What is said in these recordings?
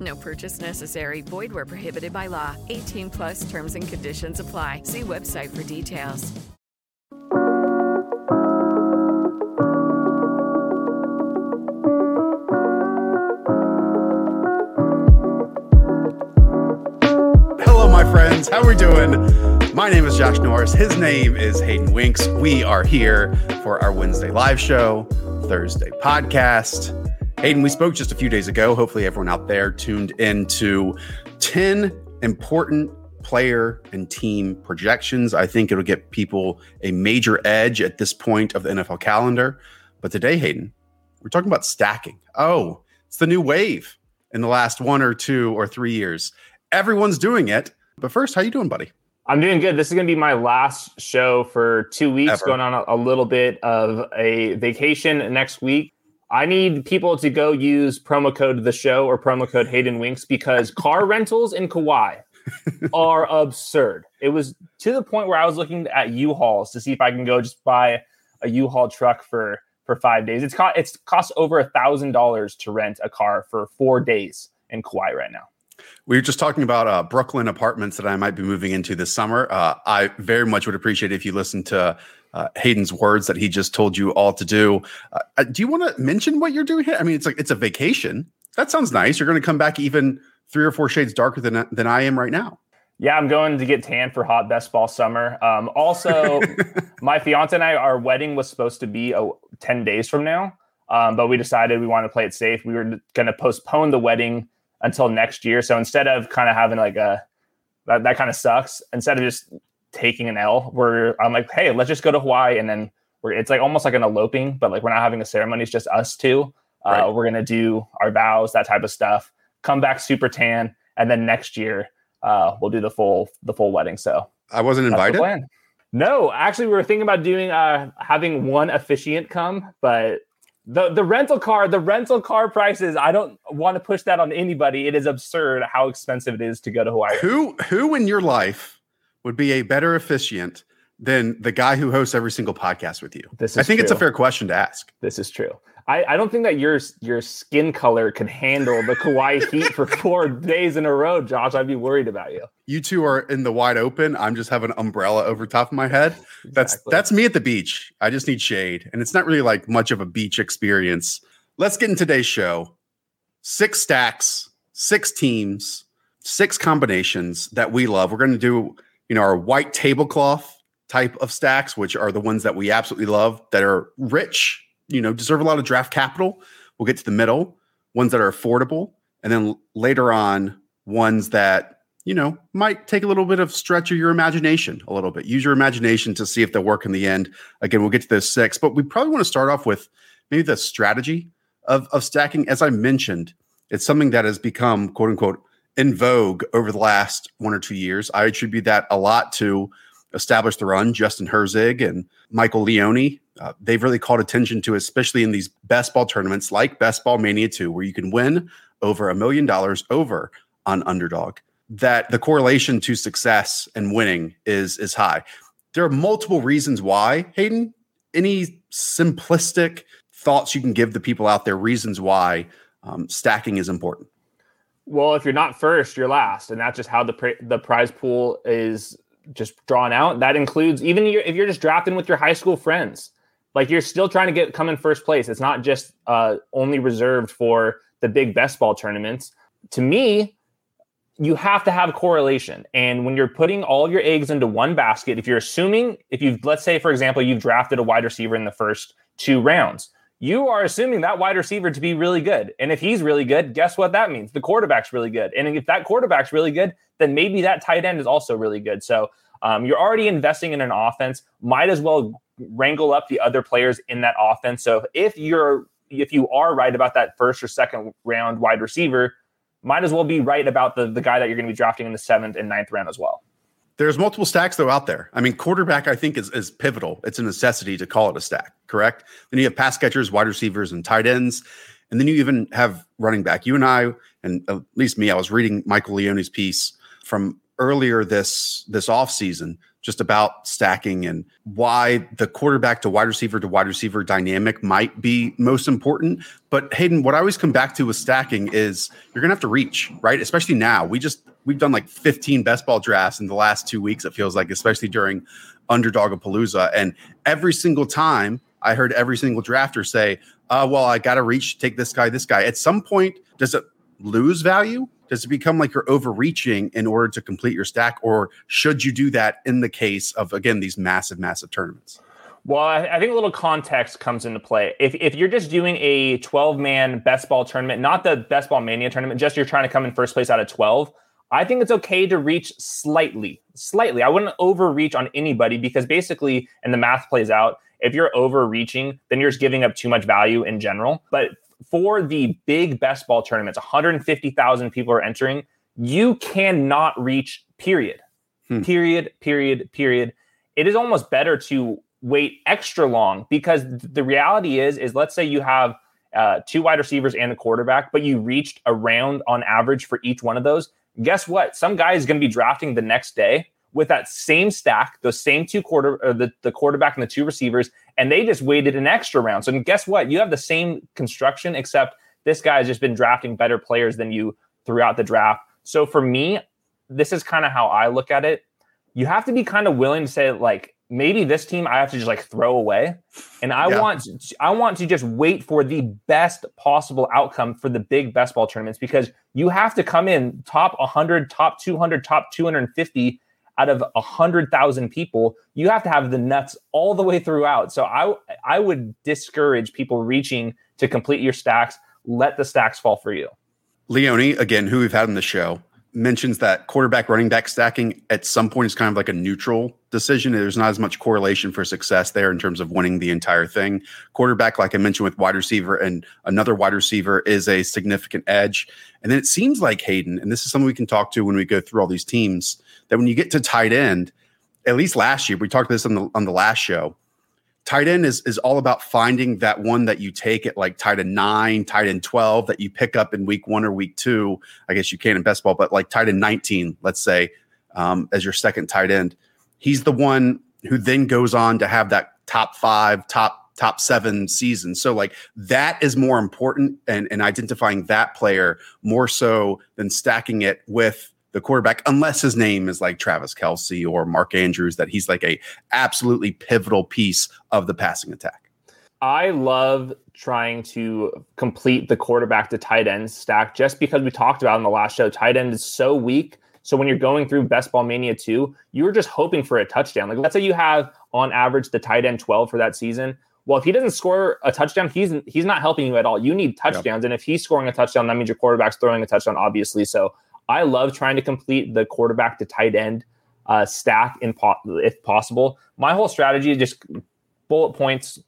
No purchase necessary. Void where prohibited by law. 18 plus terms and conditions apply. See website for details. Hello, my friends. How are we doing? My name is Josh Norris. His name is Hayden Winks. We are here for our Wednesday live show, Thursday podcast. Hayden, we spoke just a few days ago. Hopefully, everyone out there tuned into 10 important player and team projections. I think it'll get people a major edge at this point of the NFL calendar. But today, Hayden, we're talking about stacking. Oh, it's the new wave in the last one or two or three years. Everyone's doing it. But first, how you doing, buddy? I'm doing good. This is going to be my last show for two weeks, Ever. going on a, a little bit of a vacation next week. I need people to go use promo code the show or promo code Hayden Winks because car rentals in Kauai are absurd. It was to the point where I was looking at U-Hauls to see if I can go just buy a U-Haul truck for for five days. It's cost it's cost over a thousand dollars to rent a car for four days in Kauai right now. We were just talking about uh, Brooklyn apartments that I might be moving into this summer. Uh, I very much would appreciate if you listen to uh, Hayden's words that he just told you all to do. Uh, do you want to mention what you're doing here? I mean, it's like it's a vacation. That sounds nice. You're going to come back even three or four shades darker than than I am right now. Yeah, I'm going to get tan for hot best ball summer. Um, also, my fiance and I, our wedding was supposed to be uh, 10 days from now, um, but we decided we wanted to play it safe. We were going to postpone the wedding until next year. So instead of kind of having like a, that, that kind of sucks, instead of just taking an L, we're, I'm like, hey, let's just go to Hawaii. And then we're, it's like almost like an eloping, but like we're not having a ceremony. It's just us two. Uh, Right. We're going to do our vows, that type of stuff, come back super tan. And then next year, uh, we'll do the full, the full wedding. So I wasn't invited. No, actually, we were thinking about doing uh having one officiant come, but the the rental car, the rental car prices, I don't want to push that on anybody. It is absurd how expensive it is to go to Hawaii. Who who in your life would be a better officiant than the guy who hosts every single podcast with you? This I think it's a fair question to ask. This is true. I, I don't think that your your skin color can handle the Kauai heat for four days in a row, Josh. I'd be worried about you. You two are in the wide open. I'm just have an umbrella over top of my head. That's that's me at the beach. I just need shade, and it's not really like much of a beach experience. Let's get in today's show. Six stacks, six teams, six combinations that we love. We're going to do, you know, our white tablecloth type of stacks, which are the ones that we absolutely love, that are rich, you know, deserve a lot of draft capital. We'll get to the middle, ones that are affordable, and then later on, ones that you know, might take a little bit of stretch of your imagination a little bit. Use your imagination to see if they'll work in the end. Again, we'll get to those six, but we probably want to start off with maybe the strategy of, of stacking. As I mentioned, it's something that has become quote unquote in vogue over the last one or two years. I attribute that a lot to establish the run, Justin Herzig and Michael Leone. Uh, they've really called attention to, especially in these best ball tournaments like Best Ball Mania 2, where you can win over a million dollars over on underdog that the correlation to success and winning is is high. There are multiple reasons why. Hayden, any simplistic thoughts you can give the people out there? Reasons why um, stacking is important. Well, if you're not first, you're last, and that's just how the the prize pool is just drawn out. That includes even your, if you're just drafting with your high school friends, like you're still trying to get come in first place. It's not just uh, only reserved for the big best ball tournaments. To me, you have to have correlation, and when you're putting all your eggs into one basket, if you're assuming, if you've let's say for example you've drafted a wide receiver in the first two rounds, you are assuming that wide receiver to be really good. And if he's really good, guess what that means? The quarterback's really good. And if that quarterback's really good, then maybe that tight end is also really good. So um, you're already investing in an offense. Might as well wrangle up the other players in that offense. So if you're if you are right about that first or second round wide receiver, might as well be right about the the guy that you're going to be drafting in the seventh and ninth round as well. There's multiple stacks though out there. I mean, quarterback I think is, is pivotal. It's a necessity to call it a stack, correct? Then you have pass catchers, wide receivers, and tight ends. And then you even have running back. You and I, and at least me, I was reading Michael Leone's piece from earlier this this off season just about stacking and why the quarterback to wide receiver to wide receiver dynamic might be most important. But Hayden, what I always come back to with stacking is you're gonna have to reach, right? Especially now. We just we've done like 15 best ball drafts in the last two weeks, it feels like, especially during underdog of palooza. And every single time I heard every single drafter say, uh, well, I gotta reach, take this guy, this guy. At some point, does it lose value? Does it become like you're overreaching in order to complete your stack or should you do that in the case of again these massive massive tournaments? Well i think a little context comes into play. If, if you're just doing a 12 man best ball tournament not the best ball mania tournament just you're trying to come in first place out of 12 i think it's okay to reach slightly slightly. I wouldn't overreach on anybody because basically and the math plays out if you're overreaching then you're just giving up too much value in general. But for the big best ball tournaments, 150,000 people are entering. You cannot reach, period. Hmm. Period, period, period. It is almost better to wait extra long because the reality is, is let's say you have uh, two wide receivers and a quarterback, but you reached a round on average for each one of those. Guess what? Some guy is going to be drafting the next day with that same stack, those same two quarter, uh, the, the quarterback and the two receivers, and they just waited an extra round. So guess what? You have the same construction, except this guy has just been drafting better players than you throughout the draft. So for me, this is kind of how I look at it. You have to be kind of willing to say, like, maybe this team I have to just like throw away. And I yeah. want I want to just wait for the best possible outcome for the big best ball tournaments because you have to come in top 100, top 200, top 250 out of a hundred thousand people, you have to have the nuts all the way throughout. So I I would discourage people reaching to complete your stacks. Let the stacks fall for you. Leone, again, who we've had in the show, mentions that quarterback running back stacking at some point is kind of like a neutral decision. There's not as much correlation for success there in terms of winning the entire thing. Quarterback, like I mentioned with wide receiver and another wide receiver, is a significant edge. And then it seems like Hayden, and this is something we can talk to when we go through all these teams, that when you get to tight end, at least last year, we talked this on the on the last show tight end is is all about finding that one that you take at like tight end nine, tight end 12 that you pick up in week one or week two. I guess you can in best ball, but like tight end 19, let's say, um, as your second tight end. He's the one who then goes on to have that top five, top top seven season. So like that is more important and, and identifying that player more so than stacking it with the quarterback, unless his name is like Travis Kelce or Mark Andrews, that he's like a absolutely pivotal piece of the passing attack. I love trying to complete the quarterback to tight end stack just because we talked about in the last show, tight end is so weak. So when you're going through Best Ball Mania 2, you're just hoping for a touchdown. Like let's say you have on average the tight end 12 for that season. Well, if he doesn't score a touchdown, he's he's not helping you at all. You need touchdowns. Yep. And if he's scoring a touchdown, that means your quarterback's throwing a touchdown, obviously. So I love trying to complete the quarterback to tight end uh, stack in po- if possible. My whole strategy is just bullet points.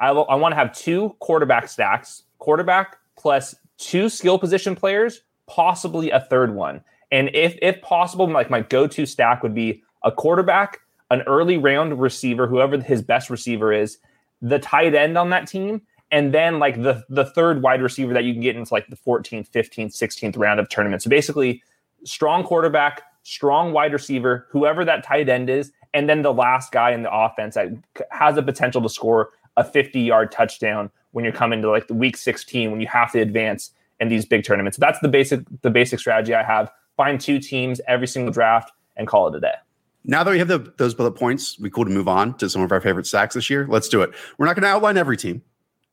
I, I want to have two quarterback stacks, quarterback plus two skill position players, possibly a third one. And if if possible, like my go-to stack would be a quarterback, an early round receiver, whoever his best receiver is, the tight end on that team, and then like the the third wide receiver that you can get into like the 14th, 15th, 16th round of tournament. So basically, strong quarterback, strong wide receiver, whoever that tight end is, and then the last guy in the offense that has the potential to score a 50 yard touchdown when you're coming to like the week 16 when you have to advance in these big tournaments. So That's the basic the basic strategy I have. Find two teams every single draft and call it a day. Now that we have the, those bullet points, we cool to move on to some of our favorite stacks this year. Let's do it. We're not going to outline every team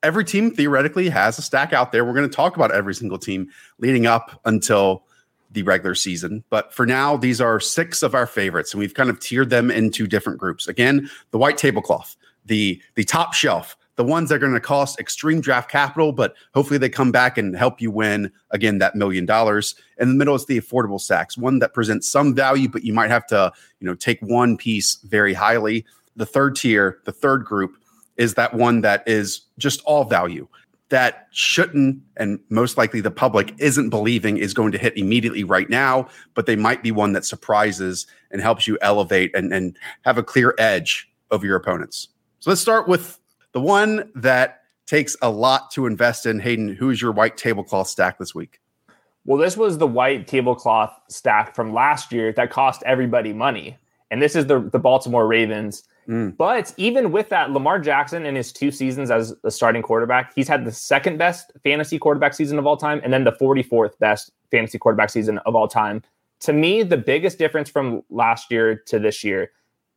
every team theoretically has a stack out there. We're going to talk about every single team leading up until the regular season. But for now, these are six of our favorites, and we've kind of tiered them into different groups. Again, the white tablecloth, the the top shelf, the ones that are going to cost extreme draft capital, but hopefully they come back and help you win again that million dollars. In the middle is the affordable stacks, one that presents some value, but you might have to, you know, take one piece very highly. The third tier, the third group is that one that is just all value. that shouldn't and most likely the public isn't believing is going to hit immediately right now, but they might be one that surprises and helps you elevate and, and have a clear edge over your opponents. So let's start with the one that takes a lot to invest in. Hayden, who is your white tablecloth stack this week? Well, this was the white tablecloth stack from last year that cost everybody money. And this is the, the Baltimore Ravens Mm. But even with that, Lamar Jackson in his two seasons as a starting quarterback, he's had the second best fantasy quarterback season of all time and then the 44th best fantasy quarterback season of all time. To me, the biggest difference from last year to this year,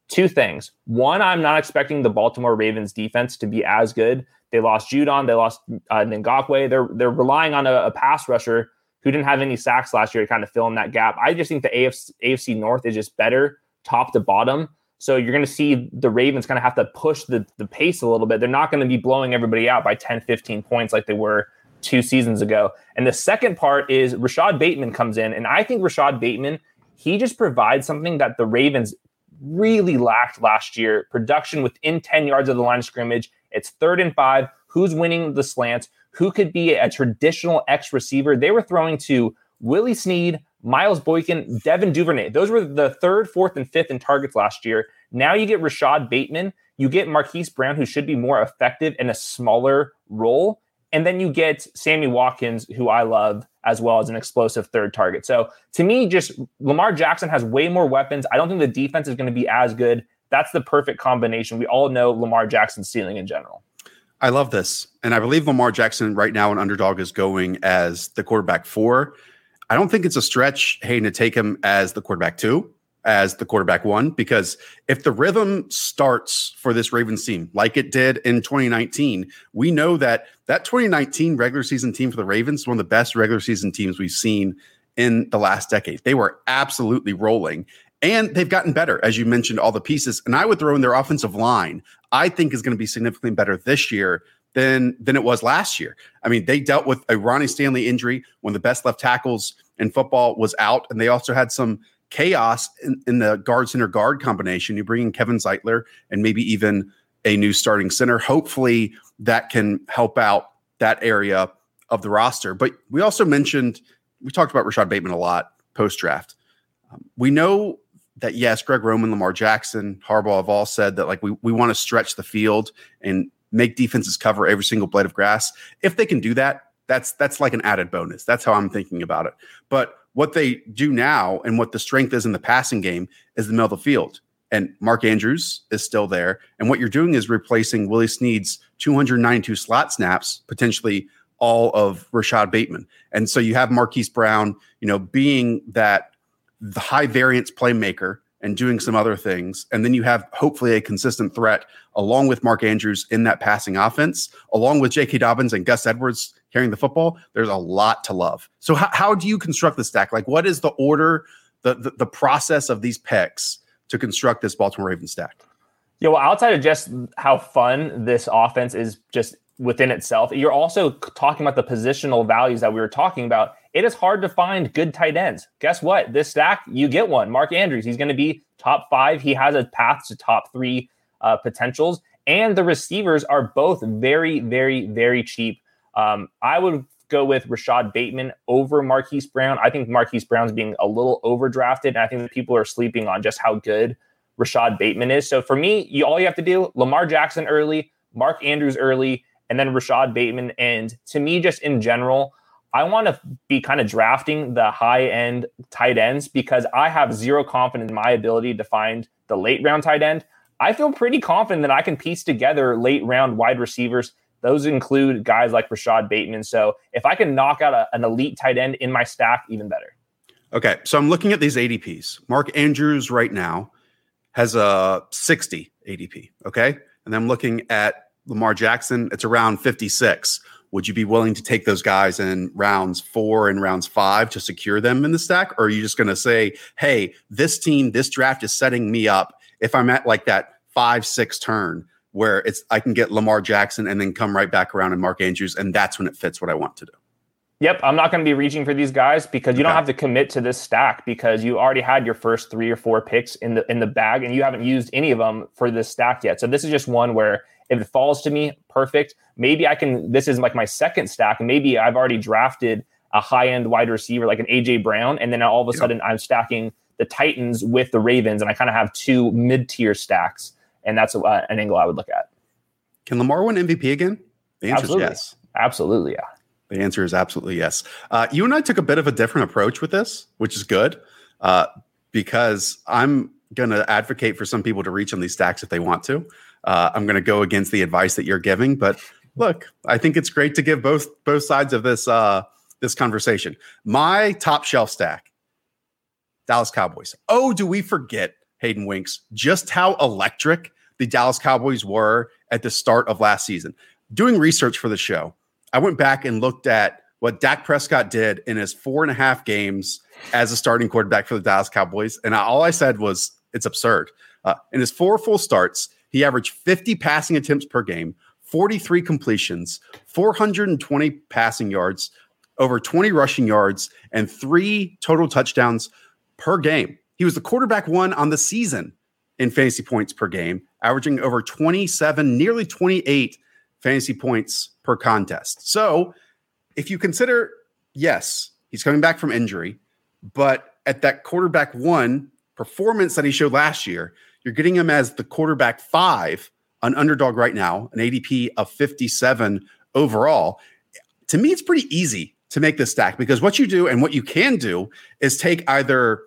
two things. One, I'm not expecting the Baltimore Ravens defense to be as good. They lost Judon, they lost uh, Ngakoue. They're they're relying on a, a pass rusher who didn't have any sacks last year to kind of fill in that gap. I just think the AFC, AFC North is just better top to bottom. So you're going to see the Ravens kind of have to push the, the pace a little bit. They're not going to be blowing everybody out by 10, 15 points like they were two seasons ago. And the second part is Rashod Bateman comes in. And I think Rashod Bateman, he just provides something that the Ravens really lacked last year production within 10 yards of the line of scrimmage. It's third and five. Who's winning the slants? Who could be a traditional X receiver? They were throwing to Willie Snead, Miles Boykin, Devin Duvernay. Those were the third, fourth, and fifth in targets last year. Now you get Rashod Bateman. You get Marquise Brown, who should be more effective in a smaller role. And then you get Sammy Watkins, who I love, as well as an explosive third target. So to me, just Lamar Jackson has way more weapons. I don't think the defense is going to be as good. That's the perfect combination. We all know Lamar Jackson's ceiling in general. I love this. And I believe Lamar Jackson right now an underdog is going as the quarterback four. I don't think it's a stretch, Hayden, to take him as the quarterback two, as the quarterback one, because if the rhythm starts for this Ravens team like it did in 2019, we know that that 2019 regular season team for the Ravens one of the best regular season teams we've seen in the last decade. They were absolutely rolling. And they've gotten better, as you mentioned, all the pieces. And I would throw in their offensive line, I think is going to be significantly better this year than than it was last year. I mean, they dealt with a Ronnie Stanley injury when the best left tackles in football was out, and they also had some chaos in, in the guard center guard combination. You bring in Kevin Zeitler and maybe even a new starting center. Hopefully, that can help out that area of the roster. But we also mentioned we talked about Rashod Bateman a lot post draft. Um, we know that yes, Greg Roman, Lamar Jackson, Harbaugh have all said that like we we want to stretch the field and make defenses cover every single blade of grass. If they can do that, that's that's like an added bonus. That's how I'm thinking about it. But what they do now and what the strength is in the passing game is the middle of the field. And Mark Andrews is still there. And what you're doing is replacing Willie Snead's 292 slot snaps, potentially all of Rashod Bateman. And so you have Marquise Brown, you know, being that the high variance playmaker and doing some other things. And then you have hopefully a consistent threat along with Mark Andrews in that passing offense, along with J.K. Dobbins and Gus Edwards carrying the football. There's a lot to love. So, how, how do you construct the stack? Like, what is the order, the, the, the process of these picks to construct this Baltimore Ravens stack? Yeah, well, outside of just how fun this offense is just within itself, you're also talking about the positional values that we were talking about it is hard to find good tight ends. Guess what? This stack, you get one. Mark Andrews, he's going to be top five. He has a path to top three uh, potentials. And the receivers are both very, very, very cheap. Um, I would go with Rashod Bateman over Marquise Brown. I think Marquise Brown's being a little overdrafted. And I think people are sleeping on just how good Rashod Bateman is. So for me, you all you have to do Lamar Jackson early, Mark Andrews early, and then Rashod Bateman. And to me, just in general, I want to be kind of drafting the high end tight ends because I have zero confidence in my ability to find the late round tight end. I feel pretty confident that I can piece together late round wide receivers. Those include guys like Rashod Bateman. So if I can knock out a, an elite tight end in my stack, even better. Okay. So I'm looking at these ADPs. Mark Andrews right now has a 60 ADP. Okay. And I'm looking at Lamar Jackson, it's around 56. Would you be willing to take those guys in rounds four and rounds five to secure them in the stack? Or are you just going to say, hey, this team, this draft is setting me up if I'm at like that five, six turn where it's I can get Lamar Jackson and then come right back around and Mark Andrews, and that's when it fits what I want to do. Yep, I'm not going to be reaching for these guys because you okay. don't have to commit to this stack because you already had your first three or four picks in the in the bag and you haven't used any of them for this stack yet. So this is just one where if it falls to me, perfect. Maybe I can. This is like my second stack, maybe I've already drafted a high end wide receiver like an AJ Brown, and then all of a yep. sudden I'm stacking the Titans with the Ravens, and I kind of have two mid tier stacks, and that's uh, an angle I would look at. Can Lamar win MVP again? The answer Absolutely. is yes. Absolutely, yeah. The answer is absolutely yes. Uh, you and I took a bit of a different approach with this, which is good uh, because I'm going to advocate for some people to reach on these stacks if they want to. Uh, I'm going to go against the advice that you're giving, but look, I think it's great to give both both sides of this uh, this conversation. My top shelf stack, Dallas Cowboys. Oh, do we forget Hayden Winks just how electric the Dallas Cowboys were at the start of last season? Doing research for the show, I went back and looked at what Dak Prescott did in his four and a half games as a starting quarterback for the Dallas Cowboys. And all I said was, it's absurd. Uh, in his four full starts, he averaged 50 passing attempts per game, 43 completions, 420 passing yards, over 20 rushing yards, and three total touchdowns per game. He was the quarterback one on the season in fantasy points per game, averaging over 27, nearly 28 fantasy points per contest. So if you consider, yes, he's coming back from injury, but at that quarterback one performance that he showed last year, you're getting him as the quarterback five, an underdog right now, an ADP of 57 overall. To me, it's pretty easy to make this stack because what you do and what you can do is take either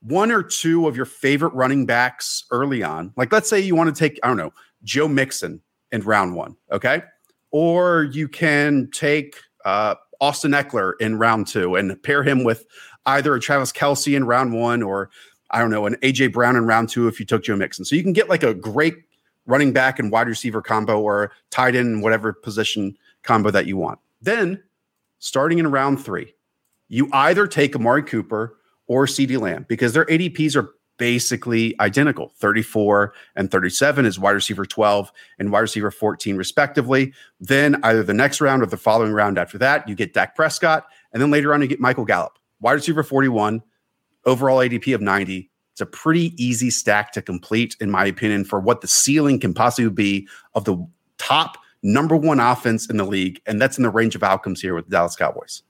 one or two of your favorite running backs early on. Like, let's say you want to take, I don't know, Joe Mixon in round one. Okay or you can take uh, Austin Ekeler in round two and pair him with either a Travis Kelce in round one or I don't know, an AJ Brown in round two if you took Joe Mixon. So you can get like a great running back and wide receiver combo or tight end whatever position combo that you want. Then starting in round three, you either take Amari Cooper or CeeDee Lamb because their ADPs are basically identical 34 and 37 is wide receiver 12 and wide receiver 14 respectively then either the next round or the following round after that you get Dak Prescott and then later on you get Michael Gallup wide receiver 41 overall ADP of 90 it's a pretty easy stack to complete in my opinion for what the ceiling can possibly be of the top number 1 offense in the league and that's in the range of outcomes here with the Dallas Cowboys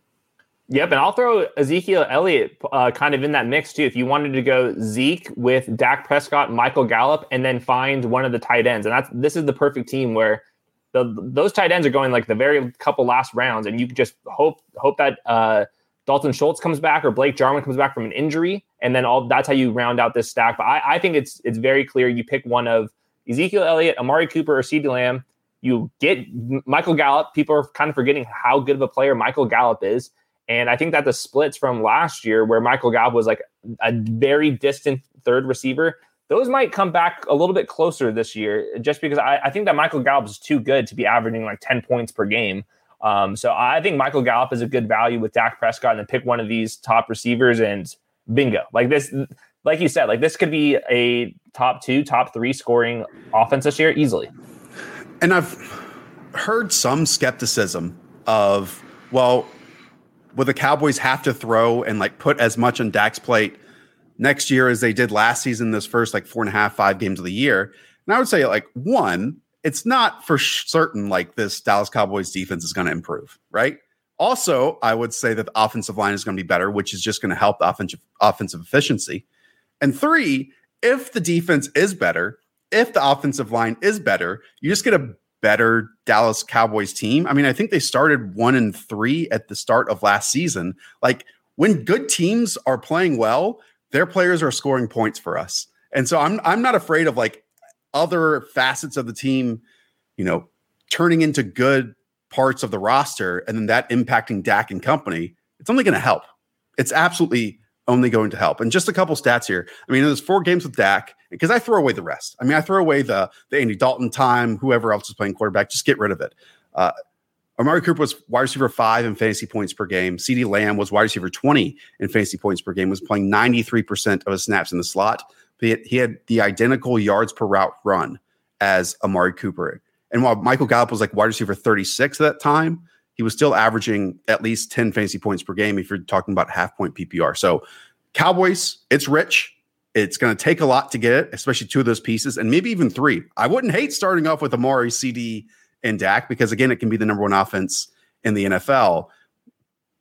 Yep, and I'll throw Ezekiel Elliott uh, kind of in that mix too. If you wanted to go Zeke with Dak Prescott, Michael Gallup, and then find one of the tight ends, and that's this is the perfect team where the, those tight ends are going like the very couple last rounds, and you just hope hope that uh, Dalton Schultz comes back or Blake Jarwin comes back from an injury, and then all that's how you round out this stack. But I, I think it's it's very clear you pick one of Ezekiel Elliott, Amari Cooper, or CeeDee Lamb. You get Michael Gallup. People are kind of forgetting how good of a player Michael Gallup is and I think that the splits from last year, where Michael Gallup was like a very distant third receiver, those might come back a little bit closer this year, just because I, I think that Michael Gallup is too good to be averaging like 10 points per game. Um, so I think Michael Gallup is a good value with Dak Prescott and then pick one of these top receivers and bingo. Like this, like you said, like this could be a top two, top three scoring offense this year easily. And I've heard some skepticism of, well, will the Cowboys have to throw and like put as much on Dak's plate next year as they did last season, this first like four and a half, five games of the year? And I would say, like, one, it's not for certain like this Dallas Cowboys defense is going to improve, right? Also, I would say that the offensive line is going to be better, which is just going to help the offensive offensive efficiency. And three, if the defense is better, if the offensive line is better, you just get a better Dallas Cowboys team. I mean, I think they started one and three at the start of last season. Like when good teams are playing well, their players are scoring points for us. And so I'm I'm not afraid of like other facets of the team, you know, turning into good parts of the roster and then that impacting Dak and company. It's only going to help. It's absolutely only going to help. And just a couple stats here. I mean, there's four games with Dak because I throw away the rest. I mean, I throw away the the Andy Dalton time, whoever else is playing quarterback, just get rid of it. Uh, Amari Cooper was wide receiver five in fantasy points per game. CeeDee Lamb was wide receiver 20 in fantasy points per game, was playing 93% of his snaps in the slot. He had, he had the identical yards per route run as Amari Cooper. And while Michael Gallup was like wide receiver 36 at that time, he was still averaging at least 10 fantasy points per game if you're talking about half point PPR. So, Cowboys, it's rich. It's going to take a lot to get it, especially two of those pieces, and maybe even three. I wouldn't hate starting off with Amari, CeeDee, and Dak because, again, it can be the number one offense in the NFL.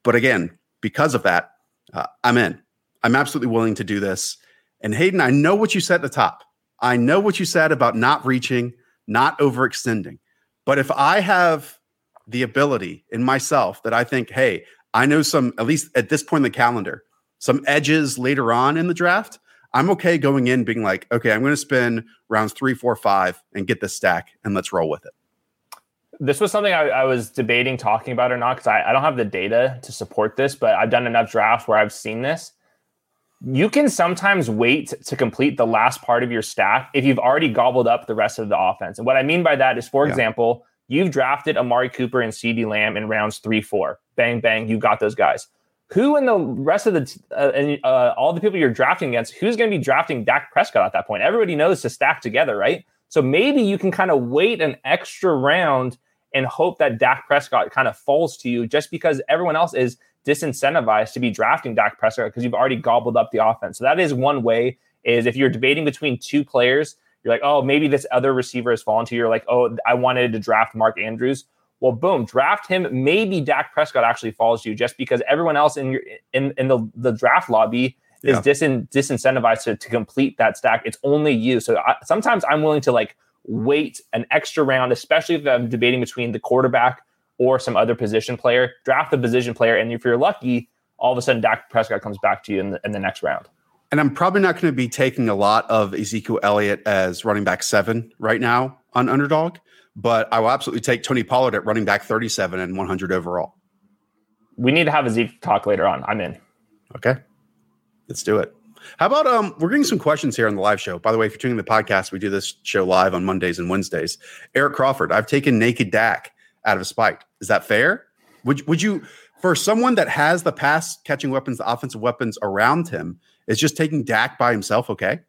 But again, because of that, uh, I'm in. I'm absolutely willing to do this. And Hayden, I know what you said at the top. I know what you said about not reaching, not overextending. But if I have the ability in myself that I think, hey, I know some, at least at this point in the calendar, some edges later on in the draft, I'm okay going in being like, okay, I'm going to spend rounds three, four, five and get the stack and let's roll with it. This was something I, I was debating talking about or not because I, I don't have the data to support this, but I've done enough drafts where I've seen this. You can sometimes wait to complete the last part of your stack if you've already gobbled up the rest of the offense. And what I mean by that is, for yeah. example, you've drafted Amari Cooper and CeeDee Lamb in rounds three, four. Bang, bang, you got those guys. Who in the rest of the uh, and uh, all the people you're drafting against, who's going to be drafting Dak Prescott at that point? Everybody knows to stack together, right? So maybe you can kind of wait an extra round and hope that Dak Prescott kind of falls to you just because everyone else is disincentivized to be drafting Dak Prescott because you've already gobbled up the offense. So that is one way is if you're debating between two players you're like, oh, maybe this other receiver has fallen to you. You're like, oh, I wanted to draft Mark Andrews. Well, boom, draft him. Maybe Dak Prescott actually falls to you just because everyone else in your in, in the, the draft lobby is yeah. disin, disincentivized to, to complete that stack. It's only you. So I, sometimes I'm willing to like wait an extra round, especially if I'm debating between the quarterback or some other position player. Draft the position player, and if you're lucky, all of a sudden Dak Prescott comes back to you in the, in the next round. And I'm probably not going to be taking a lot of Ezekiel Elliott as running back seven right now on underdog, but I will absolutely take Tony Pollard at running back 37 and 100 overall. We need to have a Zeke talk later on. I'm in. Okay. Let's do it. How about um we're getting some questions here on the live show. By the way, if you're tuning the podcast, we do this show live on Mondays and Wednesdays. Eric Crawford, I've taken naked Dak out of spite. Is that fair? Would would you for someone that has the pass catching weapons, the offensive weapons around him, is just taking Dak by himself okay?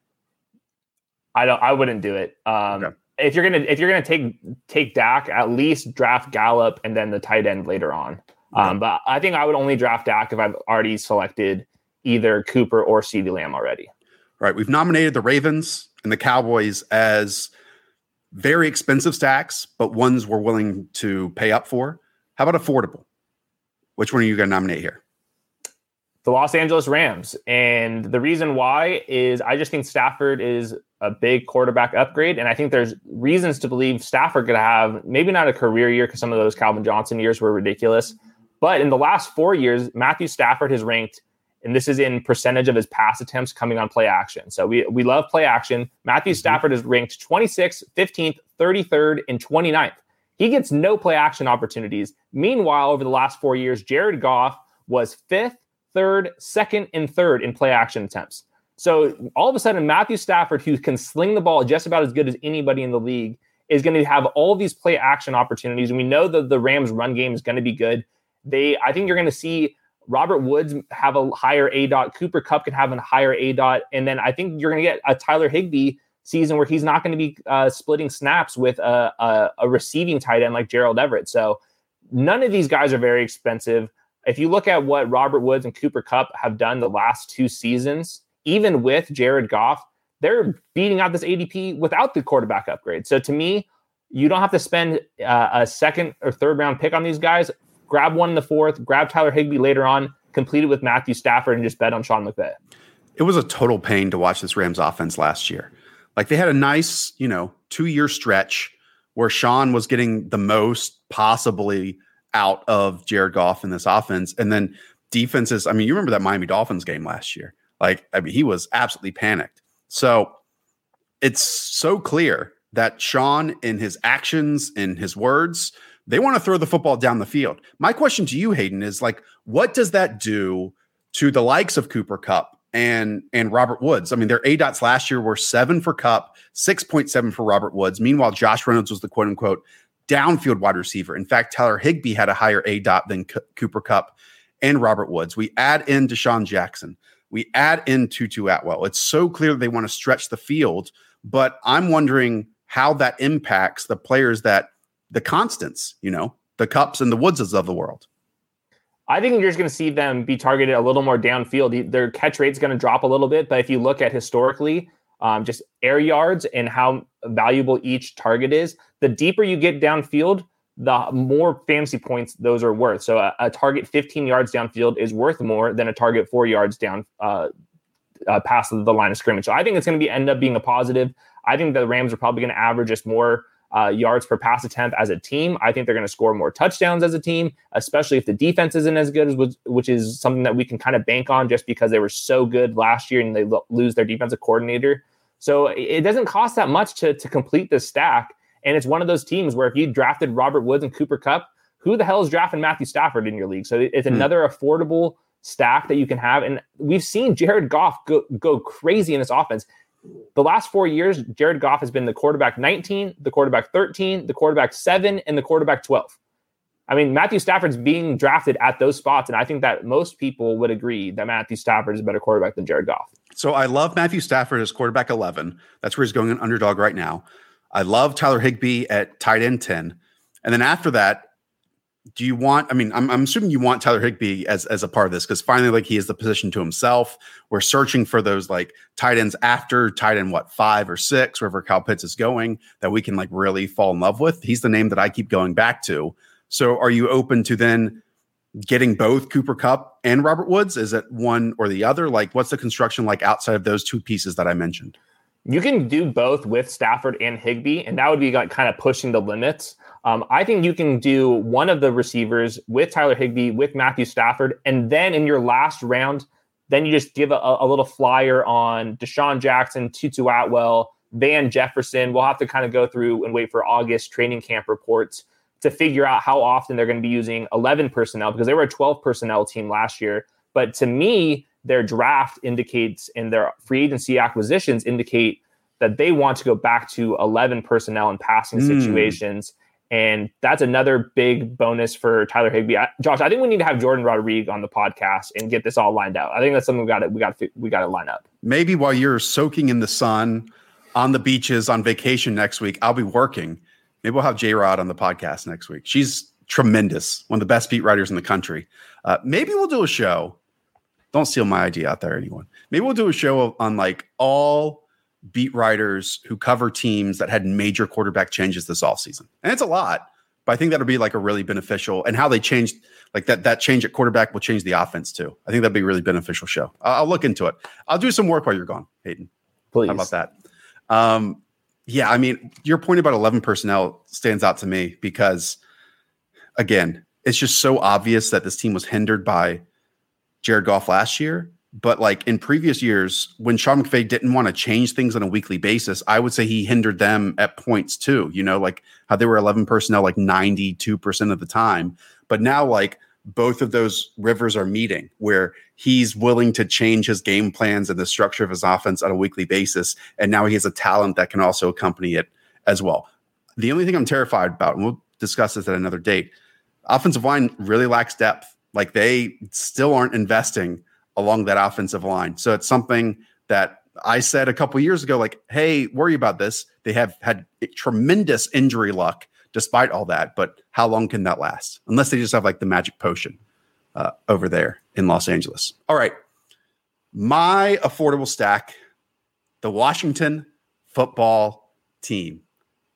I don't. I wouldn't do it. Um, okay. If you're gonna if you're gonna take take Dak, at least draft Gallup and then the tight end later on. Um, but I think I would only draft Dak if I've already selected either Cooper or CeeDee Lamb already. Right. We've nominated the Ravens and the Cowboys as very expensive stacks, but ones we're willing to pay up for. How about affordable? Which one are you going to nominate here? the Los Angeles Rams. And the reason why is I just think Stafford is a big quarterback upgrade. And I think there's reasons to believe Stafford could have maybe not a career year because some of those Calvin Johnson years were ridiculous. But in the last four years, Matthew Stafford has ranked, and this is in percentage of his pass attempts coming on play action. So we, we love play action. Matthew mm-hmm. Stafford is ranked 26th, 15th, 33rd, and 29th. He gets no play action opportunities. Meanwhile, over the last four years, Jared Goff was fifth, third, second, and third in play action attempts. So all of a sudden, Matthew Stafford, who can sling the ball just about as good as anybody in the league, is going to have all these play action opportunities. And we know that the Rams' run game is going to be good. They, I think you're going to see Robert Woods have a higher aDOT. Cooper Kupp can have a higher aDOT, and then I think you're going to get a Tyler Higbee season where he's not going to be uh, splitting snaps with a, a, a receiving tight end like Gerald Everett. So none of these guys are very expensive. If you look at what Robert Woods and Cooper Kupp have done the last two seasons, even with Jared Goff, they're beating out this ADP without the quarterback upgrade. So to me, you don't have to spend uh, a second or third round pick on these guys. Grab one in the fourth, grab Tyler Higbee later on, complete it with Matthew Stafford, and just bet on Sean McVay. It was a total pain to watch this Rams offense last year. Like they had a nice, you know, two year stretch where Sean was getting the most possibly out of Jared Goff in this offense. And then defenses, I mean, you remember that Miami Dolphins game last year. Like, I mean, he was absolutely panicked. So it's so clear that Sean, in his actions, in his words, they want to throw the football down the field. My question to you, Hayden, is like, what does that do to the likes of Cooper Kupp and and Robert Woods? I mean, their aDOTs last year were seven for Kupp, six point seven for Robert Woods. Meanwhile, Josh Reynolds was the quote unquote downfield wide receiver. In fact, Tyler Higbee had a higher aDOT than C- Cooper Kupp and Robert Woods. We add in DeSean Jackson. We add in Tutu Atwell. It's so clear they want to stretch the field, but I'm wondering how that impacts the players that the constants, you know, the Kupps and the Woodses of the world? I think you're just going to see them be targeted a little more downfield. Their catch rate is going to drop a little bit, but if you look at historically, um, just air yards and how valuable each target is, the deeper you get downfield, the more fantasy points those are worth. So a, a, target 15 yards downfield is worth more than a target four yards down uh, uh, past the line of scrimmage. So I think it's going to be end up being a positive. I think the Rams are probably going to average just more uh, yards per pass attempt as a team. I think they're going to score more touchdowns as a team, especially if the defense isn't as good as which is something that we can kind of bank on just because they were so good last year and they lo- lose their defensive coordinator. So it doesn't cost that much to to complete this stack. And it's one of those teams where if you drafted Robert Woods and Cooper Kupp, who the hell is drafting Matthew Stafford in your league? So it's hmm. another affordable stack that you can have. And we've seen Jared Goff go, go crazy in this offense. The last four years, Jared Goff has been the quarterback 19, the quarterback 13, the quarterback 7, and the quarterback 12. I mean, Matthew Stafford's being drafted at those spots, and I think that most people would agree that Matthew Stafford is a better quarterback than Jared Goff. So I love Matthew Stafford as quarterback 11. That's where he's going an underdog right now. I love Tyler Higbee at tight end 10. And then after that, do you want? I mean, I'm, I'm assuming you want Tyler Higbee as as a part of this because finally, like he is the position to himself. We're searching for those like tight ends after tight end what five or six, wherever Kyle Pitts is going, that we can like really fall in love with. He's the name that I keep going back to. So, are you open to then getting both Cooper Kupp and Robert Woods? Is it one or the other? Like, what's the construction like outside of those two pieces that I mentioned? You can do both with Stafford and Higbee, and that would be like kind of pushing the limits. Um, I think you can do one of the receivers with Tyler Higbee, with Matthew Stafford, and then in your last round, then you just give a, a little flyer on DeSean Jackson, Tutu Atwell, Van Jefferson. We'll have to kind of go through and wait for August training camp reports to figure out how often they're going to be using 11 personnel because they were a 12 personnel team last year. But to me, their draft indicates and their free agency acquisitions indicate that they want to go back to 11 personnel in passing mm. situations. And that's another big bonus for Tyler Higbee. I, Josh, I think we need to have Jourdan Rodrigue on the podcast and get this all lined out. I think that's something we got to we got to we got to line up. Maybe while you're soaking in the sun on the beaches on vacation next week, I'll be working. Maybe we'll have J Rod on the podcast next week. She's tremendous, one of the best beat writers in the country. Uh, maybe we'll do a show. Don't steal my idea out there, anyone. Maybe we'll do a show on like all beat writers who cover teams that had major quarterback changes this offseason. And it's a lot, but I think that'll be like a really beneficial and how they changed like that that change at quarterback will change the offense too. I think that'd be a really beneficial show. I'll, I'll look into it. I'll do some work while you're gone, Hayden. Please. How about that? Um, yeah, I mean, your point about 11 personnel stands out to me because again, it's just so obvious that this team was hindered by Jared Goff last year but like in previous years, when Sean McVay didn't want to change things on a weekly basis, I would say he hindered them at points too. You know, like how they were 11 personnel like 92% of the time. But now, like, both of those rivers are meeting where he's willing to change his game plans and the structure of his offense on a weekly basis. And now he has a talent that can also accompany it as well. The only thing I'm terrified about, and we'll discuss this at another date, offensive line really lacks depth. Like they still aren't investing along that offensive line. So it's something that I said a couple years ago, like, hey, worry about this. They have had tremendous injury luck despite all that, but how long can that last? Unless they just have like the magic potion uh, over there in Los Angeles. All right. My affordable stack, the Washington football team.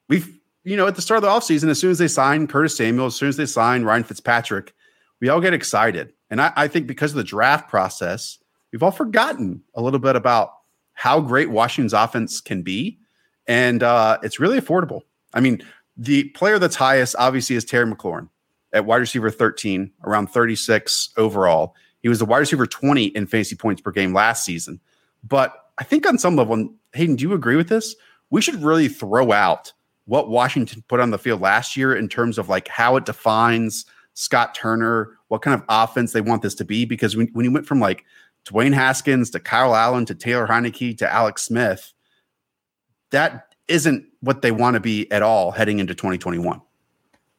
We've, you know, at the start of the offseason, as soon as they sign Curtis Samuel, as soon as they sign Ryan Fitzpatrick, we all get excited. And I, I think because of the draft process, we've all forgotten a little bit about how great Washington's offense can be. And uh, it's really affordable. I mean, the player that's highest obviously is Terry McLaurin at wide receiver 13, around 36 overall. He was the wide receiver 20 in fantasy points per game last season. But I think on some level, Hayden, do you agree with this? We should really throw out what Washington put on the field last year in terms of like how it defines Scott Turner, what kind of offense they want this to be. Because when, when you went from like Dwayne Haskins to Kyle Allen to Taylor Heinicke to Alex Smith, that isn't what they want to be at all heading into 2021.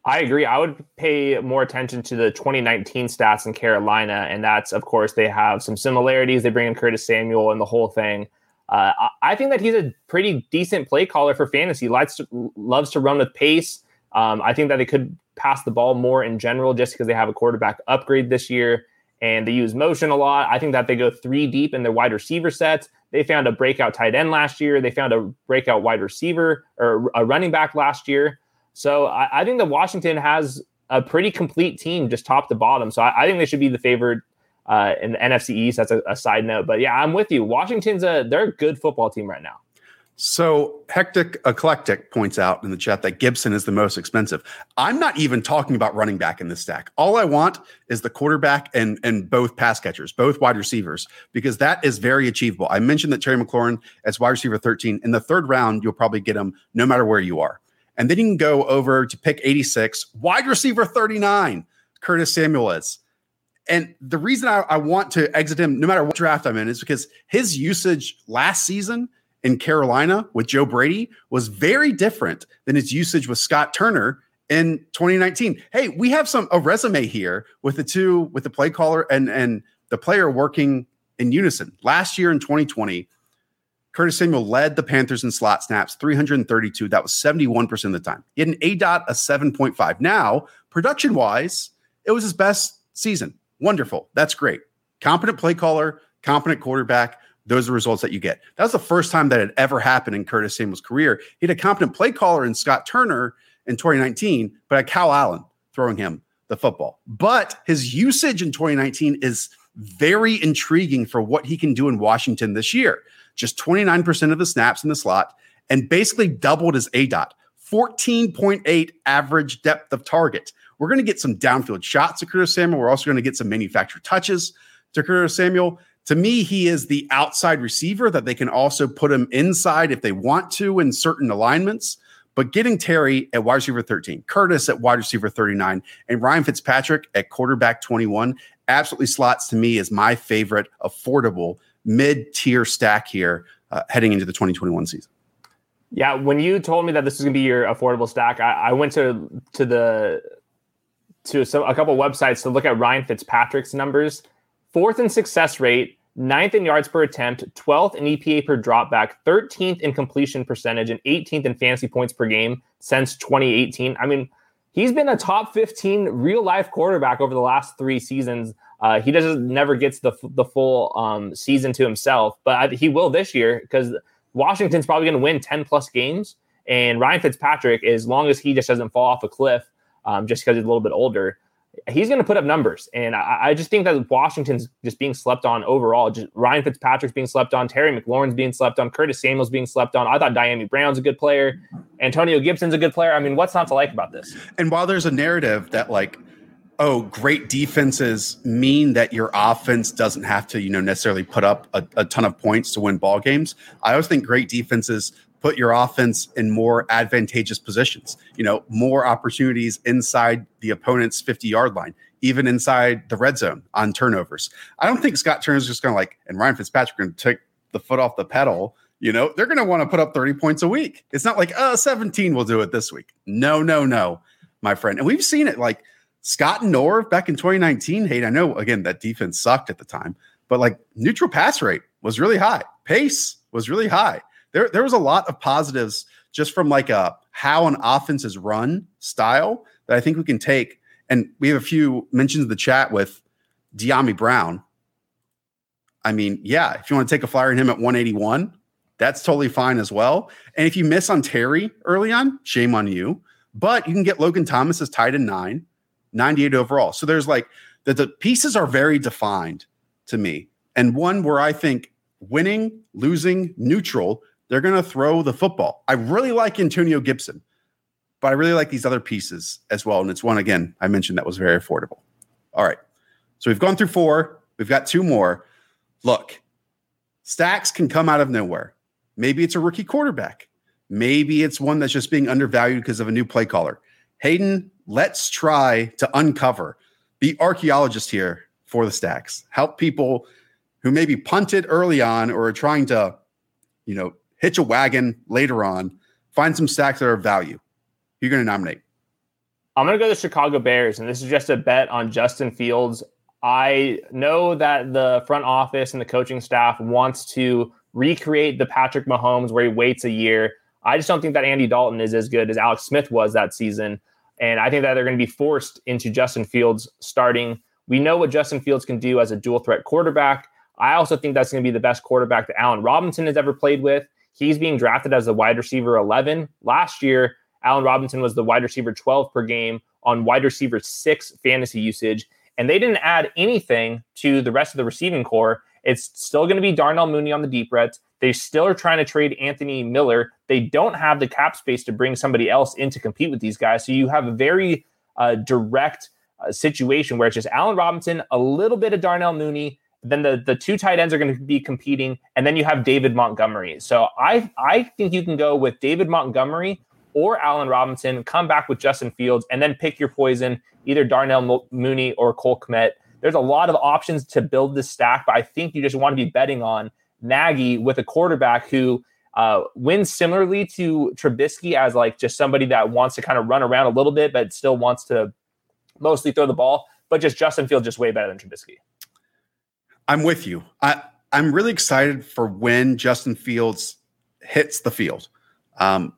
I agree. I would pay more attention to the 2019 stats in Carolina, and that's of course they have some similarities. They bring in Curtis Samuel and the whole thing. Uh, I think that he's a pretty decent play caller for fantasy. Likes to, loves to run with pace. Um, I think that they could pass the ball more in general just because they have a quarterback upgrade this year and they use motion a lot. I think that they go three deep in their wide receiver sets. They found a breakout tight end last year. They found a breakout wide receiver or a running back last year. So I, I think that Washington has a pretty complete team, just top to bottom. So I, I think they should be the favored uh, in the NFC East. That's a, a, side note, but yeah, I'm with you. Washington's a they're a good football team right now. So Hectic Eclectic points out in the chat that Gibson is the most expensive. I'm not even talking about running back in this stack. All I want is the quarterback and and both pass catchers, both wide receivers, because that is very achievable. I mentioned that Terry McLaurin as wide receiver 13 in the third round, you'll probably get him no matter where you are. And then you can go over to pick 86, wide receiver 39, Curtis Samuel is. And the reason I, I want to exit him, no matter what draft I'm in, is because his usage last season in Carolina with Joe Brady was very different than his usage with Scott Turner in 2019. Hey, we have some a resume here with the two with the play caller and and the player working in unison. Last year in 2020, Curtis Samuel led the Panthers in slot snaps, 332. That was 71% of the time. He had an aDOT, a 7.5. Now, production wise, it was his best season. Wonderful. That's great. Competent play caller, competent quarterback. Those are the results that you get. That was the first time that had ever happened in Curtis Samuel's career. He had a competent play caller in Scott Turner in 2019, but had Kyle Allen throwing him the football. But his usage in 2019 is very intriguing for what he can do in Washington this year just 29% of the snaps in the slot, and basically doubled his aDOT, 14.8 average depth of target. We're going to get some downfield shots to Curtis Samuel. We're also going to get some manufactured touches to Curtis Samuel. To me, he is the outside receiver that they can also put him inside if they want to in certain alignments. But getting Terry at wide receiver 13, Curtis at wide receiver 39, and Ryan Fitzpatrick at quarterback 21 absolutely slots to me as my favorite affordable mid tier stack here uh, heading into the 2021 season. Yeah, when you told me that this is going to be your affordable stack, I, I went to to the to some, a couple websites to look at Ryan Fitzpatrick's numbers. Fourth in success rate, ninth in yards per attempt, 12th in EPA per dropback, 13th in completion percentage, and 18th in fantasy points per game since 2018. I mean, he's been a top 15 real life quarterback over the last three seasons. Uh, he doesn't never gets the the full um, season to himself, but I, he will this year because Washington's probably going to win 10 plus games. And Ryan Fitzpatrick, as long as he just doesn't fall off a cliff, um, just because he's a little bit older, he's going to put up numbers. And I, I, just think that Washington's just being slept on overall. Just Ryan Fitzpatrick's being slept on. Terry McLaurin's being slept on. Curtis Samuel's being slept on. I thought Dyami Brown's a good player. Antonio Gibson's a good player. I mean, what's not to like about this? And while there's a narrative that like, oh, great defenses mean that your offense doesn't have to, you know, necessarily put up a, a ton of points to win ball games. I always think great defenses put your offense in more advantageous positions, you know, more opportunities inside the opponent's 50 yard line, even inside the red zone on turnovers. I don't think Scott Turner's just going to like, and Ryan Fitzpatrick going to take the foot off the pedal. You know, they're going to want to put up 30 points a week. It's not like, uh, 17 will do it this week. No, no, no, my friend. And we've seen it like Scott Norv back in 2019. Hey, I know, again, that defense sucked at the time, but like neutral pass rate was really high, pace was really high there there was a lot of positives just from like a how an offense is run style that I think we can take. And we have a few mentions in the chat with Dyami Brown. I mean, yeah, if you want to take a flyer on him at 181, that's totally fine as well. And if you miss on Terry early on, shame on you. But you can get Logan Thomas as tight end nine, 98 overall. So there's like the, the pieces are very defined to me. And one where I think winning, losing, neutral they're going to throw the football. I really like Antonio Gibson, but I really like these other pieces as well. And it's one, again, I mentioned that was very affordable. All right. So we've gone through four, we've got two more. Look, stacks can come out of nowhere. Maybe it's a rookie quarterback. Maybe it's one that's just being undervalued because of a new play caller. Hayden, let's try to uncover, the archaeologist here for the stacks. Help people who maybe punted early on or are trying to, you know, hitch a wagon later on, find some stacks that are of value. You're going to nominate? I'm going to go to the Chicago Bears, and this is just a bet on Justin Fields. I know that the front office and the coaching staff wants to recreate the Patrick Mahomes where he waits a year. I just don't think that Andy Dalton is as good as Alex Smith was that season. And I think that they're going to be forced into Justin Fields starting. We know what Justin Fields can do as a dual threat quarterback. I also think that's going to be the best quarterback that Allen Robinson has ever played with. He's being drafted as the wide receiver 11. Last year, Allen Robinson was the wide receiver 12 per game on wide receiver six fantasy usage. And they didn't add anything to the rest of the receiving corps. It's still going to be Darnell Mooney on the deep threats. They still are trying to trade Anthony Miller. They don't have the cap space to bring somebody else in to compete with these guys. So you have a very uh, direct uh, situation where it's just Allen Robinson, a little bit of Darnell Mooney. Then the, the two tight ends are going to be competing, and then you have David Montgomery. So I I think you can go with David Montgomery or Allen Robinson, come back with Justin Fields, and then pick your poison, either Darnell Mo- Mooney or Cole Kmet. There's a lot of options to build this stack, but I think you just want to be betting on Nagy with a quarterback who uh, wins similarly to Trubisky as like just somebody that wants to kind of run around a little bit, but still wants to mostly throw the ball. But just Justin Fields just way better than Trubisky. I'm with you. I I'm really excited for when Justin Fields hits the field. Um,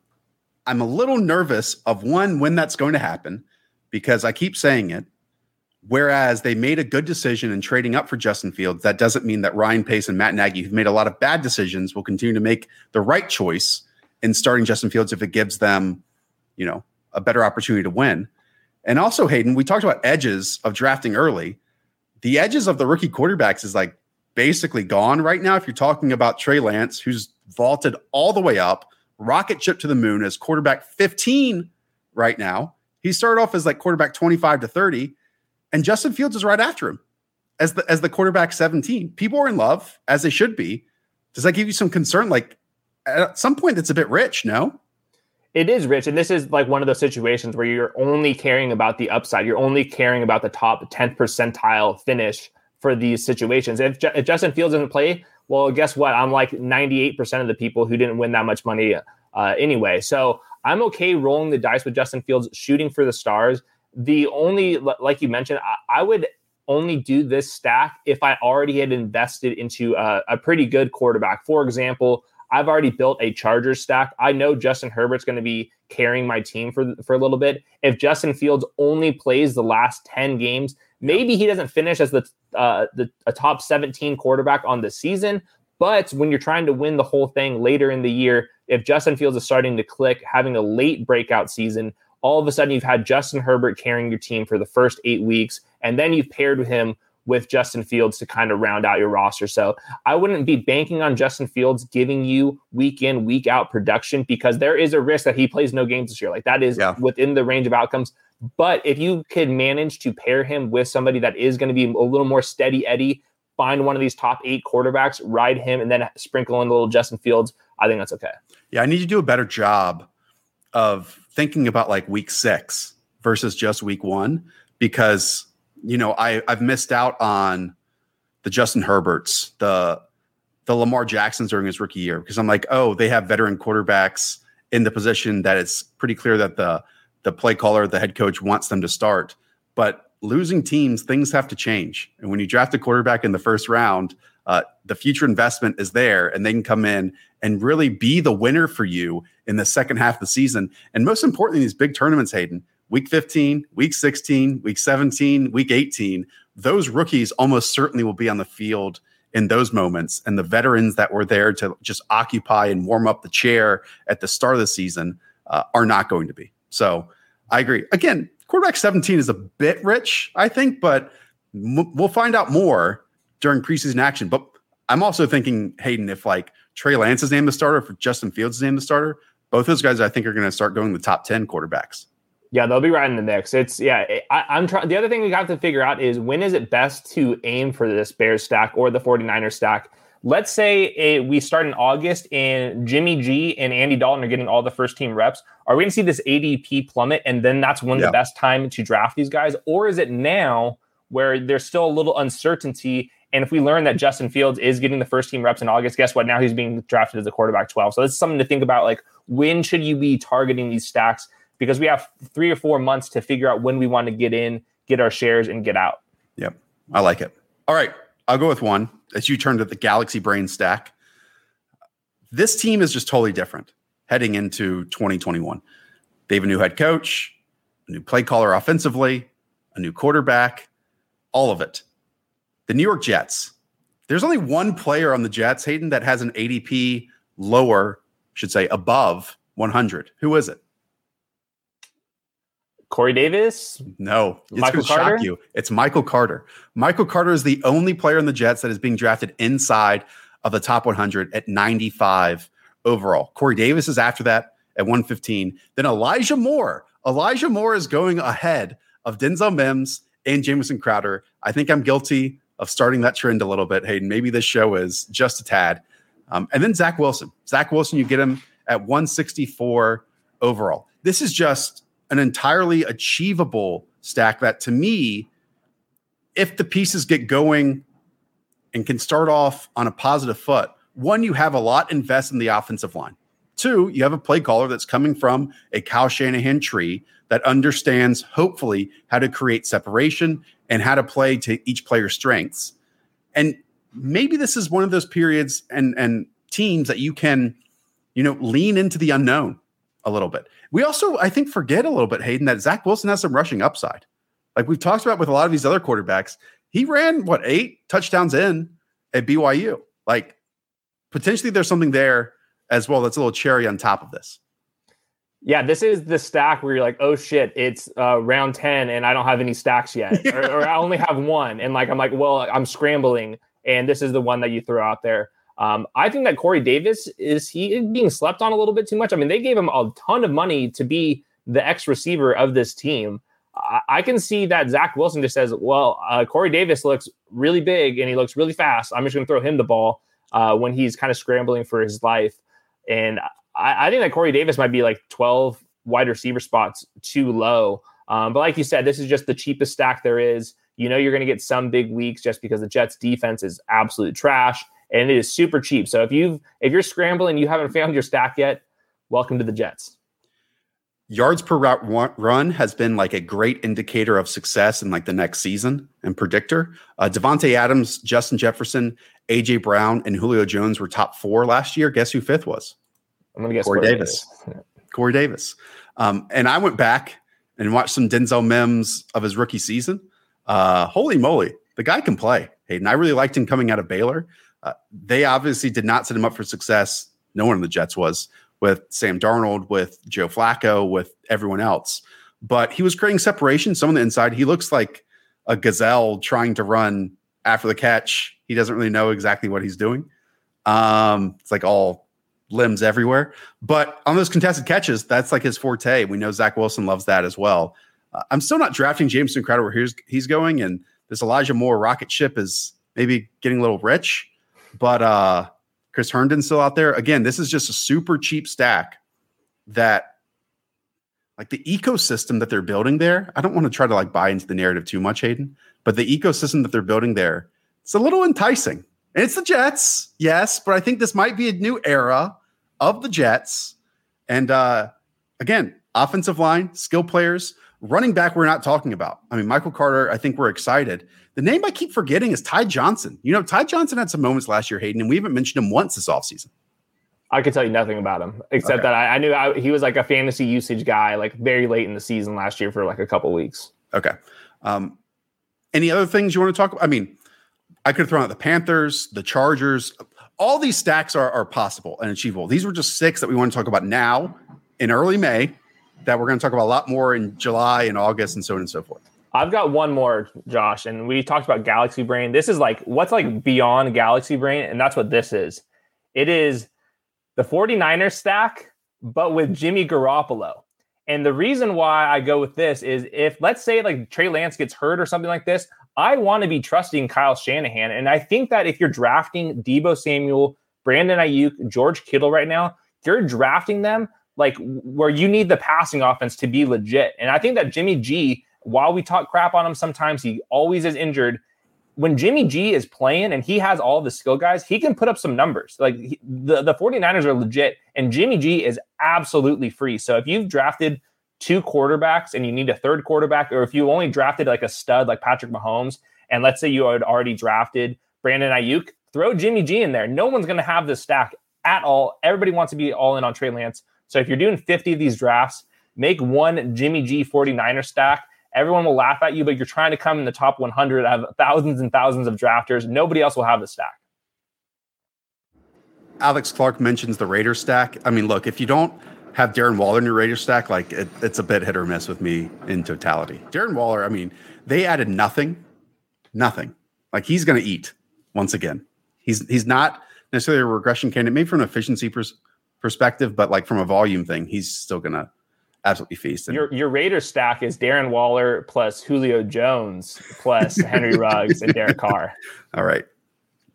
I'm a little nervous of one when that's going to happen because I keep saying it. Whereas they made a good decision in trading up for Justin Fields, that doesn't mean that Ryan Pace and Matt Nagy, who've made a lot of bad decisions, will continue to make the right choice in starting Justin Fields if it gives them, you know, a better opportunity to win. And also, Hayden, we talked about edges of drafting early. The edges of the rookie quarterbacks is like basically gone right now. If you're talking about Trey Lance, who's vaulted all the way up, rocket ship to the moon as quarterback 15 right now. He started off as like quarterback 25 to 30, and Justin Fields is right after him as the as the quarterback 17. People are in love, as they should be. Does that give you some concern? Like at some point, it's a bit rich, no? It is rich, and this is like one of those situations where you're only caring about the upside. You're only caring about the top 10th percentile finish for these situations. If, if Justin Fields doesn't play, well, guess what? I'm like 98% of the people who didn't win that much money uh, anyway. So I'm okay rolling the dice with Justin Fields, shooting for the stars. The only, like you mentioned, I, I would only do this stack if I already had invested into a, a pretty good quarterback. For example, I've already built a Chargers stack. I know Justin Herbert's going to be carrying my team for for a little bit. If Justin Fields only plays the last 10 games, maybe he doesn't finish as the uh, the a top 17 quarterback on the season, but when you're trying to win the whole thing later in the year, if Justin Fields is starting to click, having a late breakout season, all of a sudden you've had Justin Herbert carrying your team for the first 8 weeks and then you've paired with him with Justin Fields to kind of round out your roster. So I wouldn't be banking on Justin Fields giving you week in, week out production because there is a risk that he plays no games this year. Like that is yeah. within the range of outcomes. But if you could manage to pair him with somebody that is going to be a little more steady Eddie, find one of these top eight quarterbacks, ride him, and then sprinkle in a little Justin Fields, I think that's okay. Yeah, I need to do a better job of thinking about like week six versus just week one because you know, I I've missed out on the Justin Herberts, the the Lamar Jacksons during his rookie year because I'm like, oh, they have veteran quarterbacks in the position that it's pretty clear that the the play caller, the head coach wants them to start. But losing teams, things have to change. And when you draft a quarterback in the first round, uh, the future investment is there, and they can come in and really be the winner for you in the second half of the season. And most importantly, these big tournaments, Hayden, week 15, week 16, week 17, week 18, those rookies almost certainly will be on the field in those moments. And the veterans that were there to just occupy and warm up the chair at the start of the season uh, are not going to be. So I agree. Again, quarterback 17 is a bit rich, I think, but m- we'll find out more during preseason action. But I'm also thinking, Hayden, if like Trey Lance is named the starter, for Justin Fields is named the starter, both those guys I think are going to start going the top 10 quarterbacks. Yeah, they'll be right in the mix. It's yeah. I, am trying. The other thing we have to figure out is when is it best to aim for this Bears stack or the 49er stack. Let's say it, we start in August and Jimmy G and Andy Dalton are getting all the first team reps. Are we going to see this ADP plummet and then that's one of yeah. the best time to draft these guys, or is it now where there's still a little uncertainty? And if we learn that Justin Fields is getting the first team reps in August, guess what? Now he's being drafted as a quarterback 12. So that's something to think about. Like when should you be targeting these stacks? Because we have three or four months to figure out when we want to get in, get our shares, and get out. Yep. I like it. All right. I'll go with one as you turn to the Galaxy Brain stack. This team is just totally different heading into 2021. They have a new head coach. a new play caller offensively, a new quarterback, all of it. The New York Jets. There's only one player on the Jets, Hayden, that has an ADP lower, should say above 100. Who is it? Corey Davis? No, it's Michael going to shock you. It's Michael Carter. Michael Carter is the only player in the Jets that is being drafted inside of the top 100 at 95 overall. Corey Davis is after that at 115. Then Elijah Moore. Elijah Moore is going ahead of Denzel Mims and Jamison Crowder. I think I'm guilty of starting that trend a little bit, Hayden. Maybe this show is just a tad. Um, and then Zach Wilson. Zach Wilson, you get him at 164 overall. This is just an entirely achievable stack that to me, if the pieces get going and can start off on a positive foot, one, you have a lot invest in the offensive line. Two, you have a play caller that's coming from a Kyle Shanahan tree that understands, hopefully, how to create separation and how to play to each player's strengths. And maybe this is one of those periods and and teams that you can, you know, lean into the unknown a little bit. We also, I think, forget a little bit, Hayden, that Zach Wilson has some rushing upside. Like we've talked about with a lot of these other quarterbacks, he ran what eight touchdowns in at BYU. Like potentially there's something there as well that's a little cherry on top of this. Yeah, this is the stack where you're like, oh shit, it's uh, round 10 and I don't have any stacks yet. or, or, I only have one. And like, I'm like, well, I'm scrambling. And this is the one that you throw out there. Um, I think that Corey Davis is he being slept on a little bit too much. I mean, they gave him a ton of money to be the X receiver of this team. I, I can see that Zach Wilson just says, well, uh, Corey Davis looks really big and he looks really fast. I'm just going to throw him the ball uh, when he's kind of scrambling for his life. And I, I, think that Corey Davis might be like 12 wide receiver spots too low. Um, but like you said, this is just the cheapest stack there is. You know, you're going to get some big weeks just because the Jets defense is absolute trash and it is super cheap. So if you if you're scrambling, you haven't found your stack yet, welcome to the Jets. Yards per route run has been like a great indicator of success in like the next season and predictor. Uh, Davante Adams, Justin Jefferson, AJ Brown, and Julio Jones were top four last year. Guess who fifth was? I'm gonna guess Corey, Corey Davis. Davis. Corey Davis. Um, and I went back and watched some Denzel Mims of his rookie season. Uh, holy moly, the guy can play. Hayden, I really liked him coming out of Baylor. Uh, they obviously did not set him up for success. No one in the Jets was with Sam Darnold, with Joe Flacco, with everyone else. But he was creating separation. Some on the inside, he looks like a gazelle trying to run after the catch. He doesn't really know exactly what he's doing. Um, it's like all limbs everywhere. But on those contested catches, that's like his forte. We know Zach Wilson loves that as well. Uh, I'm still not drafting Jamison Crowder where he's, he's going, and this Elijah Moore rocket ship is maybe getting a little rich. But uh, Chris Herndon's still out there. Again, this is just a super cheap stack that like the ecosystem that they're building there. I don't want to try to like buy into the narrative too much, Hayden, but the ecosystem that they're building there, it's a little enticing. And it's the Jets, yes, but I think this might be a new era of the Jets. And uh again, offensive line, skill players, running back, we're not talking about. I mean, Michael Carter, I think we're excited. The name I keep forgetting is Ty Johnson. You know, Ty Johnson had some moments last year, Hayden, and we haven't mentioned him once this offseason. I could tell you nothing about him except okay. that I, I knew I, he was like a fantasy usage guy, like very late in the season last year for like a couple weeks. Okay. Um, any other things you want to talk about? I mean, I could have thrown out the Panthers, the Chargers. All these stacks are, are possible and achievable. These were just six that we want to talk about now in early May that we're going to talk about a lot more in July and August and so on and so forth. I've got one more, Josh, and we talked about Galaxy Brain. This is like what's like beyond Galaxy Brain, and that's what this is. It is the 49ers stack, but with Jimmy Garoppolo. And the reason why I go with this is if let's say like Trey Lance gets hurt or something like this, I want to be trusting Kyle Shanahan. And I think that if you're drafting Deebo Samuel, Brandon Aiyuk, George Kittle right now, you're drafting them like where you need the passing offense to be legit. And I think that Jimmy G while we talk crap on him sometimes, he always is injured. When Jimmy G is playing and he has all the skill guys, he can put up some numbers. Like he, the, the 49ers are legit, and Jimmy G is absolutely free. So if you've drafted two quarterbacks and you need a third quarterback, or if you only drafted like a stud like Patrick Mahomes, and let's say you had already drafted Brandon Aiyuk, throw Jimmy G in there. No one's going to have this stack at all. Everybody wants to be all in on Trey Lance. So if you're doing 50 of these drafts, Make one Jimmy G 49er stack. Everyone will laugh at you, but you're trying to come in the top 100 out of thousands and thousands of drafters. Nobody else will have the stack. Alex Clark mentions the Raider stack. I mean, look, if you don't have Darren Waller in your Raider stack, like it, it's a bit hit or miss with me in totality. Darren Waller, I mean, they added nothing, nothing. Like he's going to eat once again. He's he's not necessarily a regression candidate, maybe from an efficiency perspective, but like from a volume thing, he's still to absolutely feast. And your your Raider stack is Darren Waller plus Julio Jones plus Henry Ruggs and Derek Carr. All right,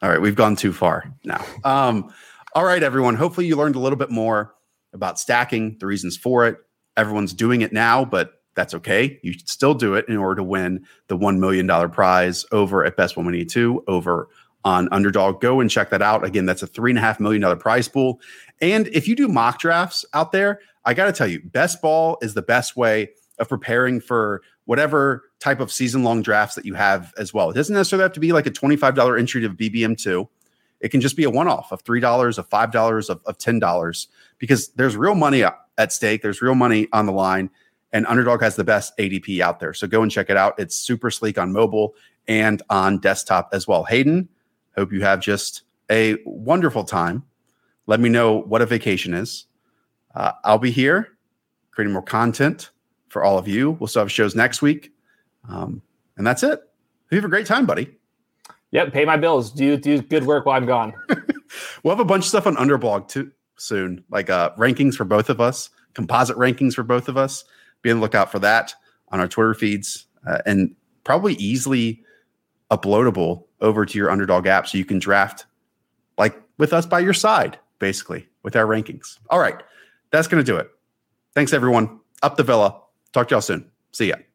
all right, we've gone too far now. Um, all right, everyone. Hopefully, you learned a little bit more about stacking, the reasons for it. Everyone's doing it now, but that's okay. You should still do it in order to win the $1 million prize over at Best 182 over on Underdog. Go and check that out. Again, that's a $3.5 million prize pool. And if you do mock drafts out there, I got to tell you, best ball is the best way of preparing for whatever type of season long drafts that you have as well. It doesn't necessarily have to be like a $25 entry to BBM2. It can just be a one off of $3, of $5, of, of $10, because there's real money at stake. There's real money on the line, and Underdog has the best ADP out there. So go and check it out. It's super sleek on mobile and on desktop as well. Hayden, hope you have just a wonderful time. Let me know what a vacation is. Uh, I'll be here creating more content for all of you. We'll still have shows next week. Um, and that's it. You have a great time, buddy. Yep, pay my bills. Do do good work while I'm gone. we'll have a bunch of stuff on Underdog too soon, like uh, rankings for both of us, composite rankings for both of us. Be on the lookout for that on our Twitter feeds, uh, and probably easily uploadable over to your Underdog app, so you can draft like with us by your side, basically with our rankings. All right, that's going to do it. Thanks everyone. Up the villa. Talk to y'all soon. See ya.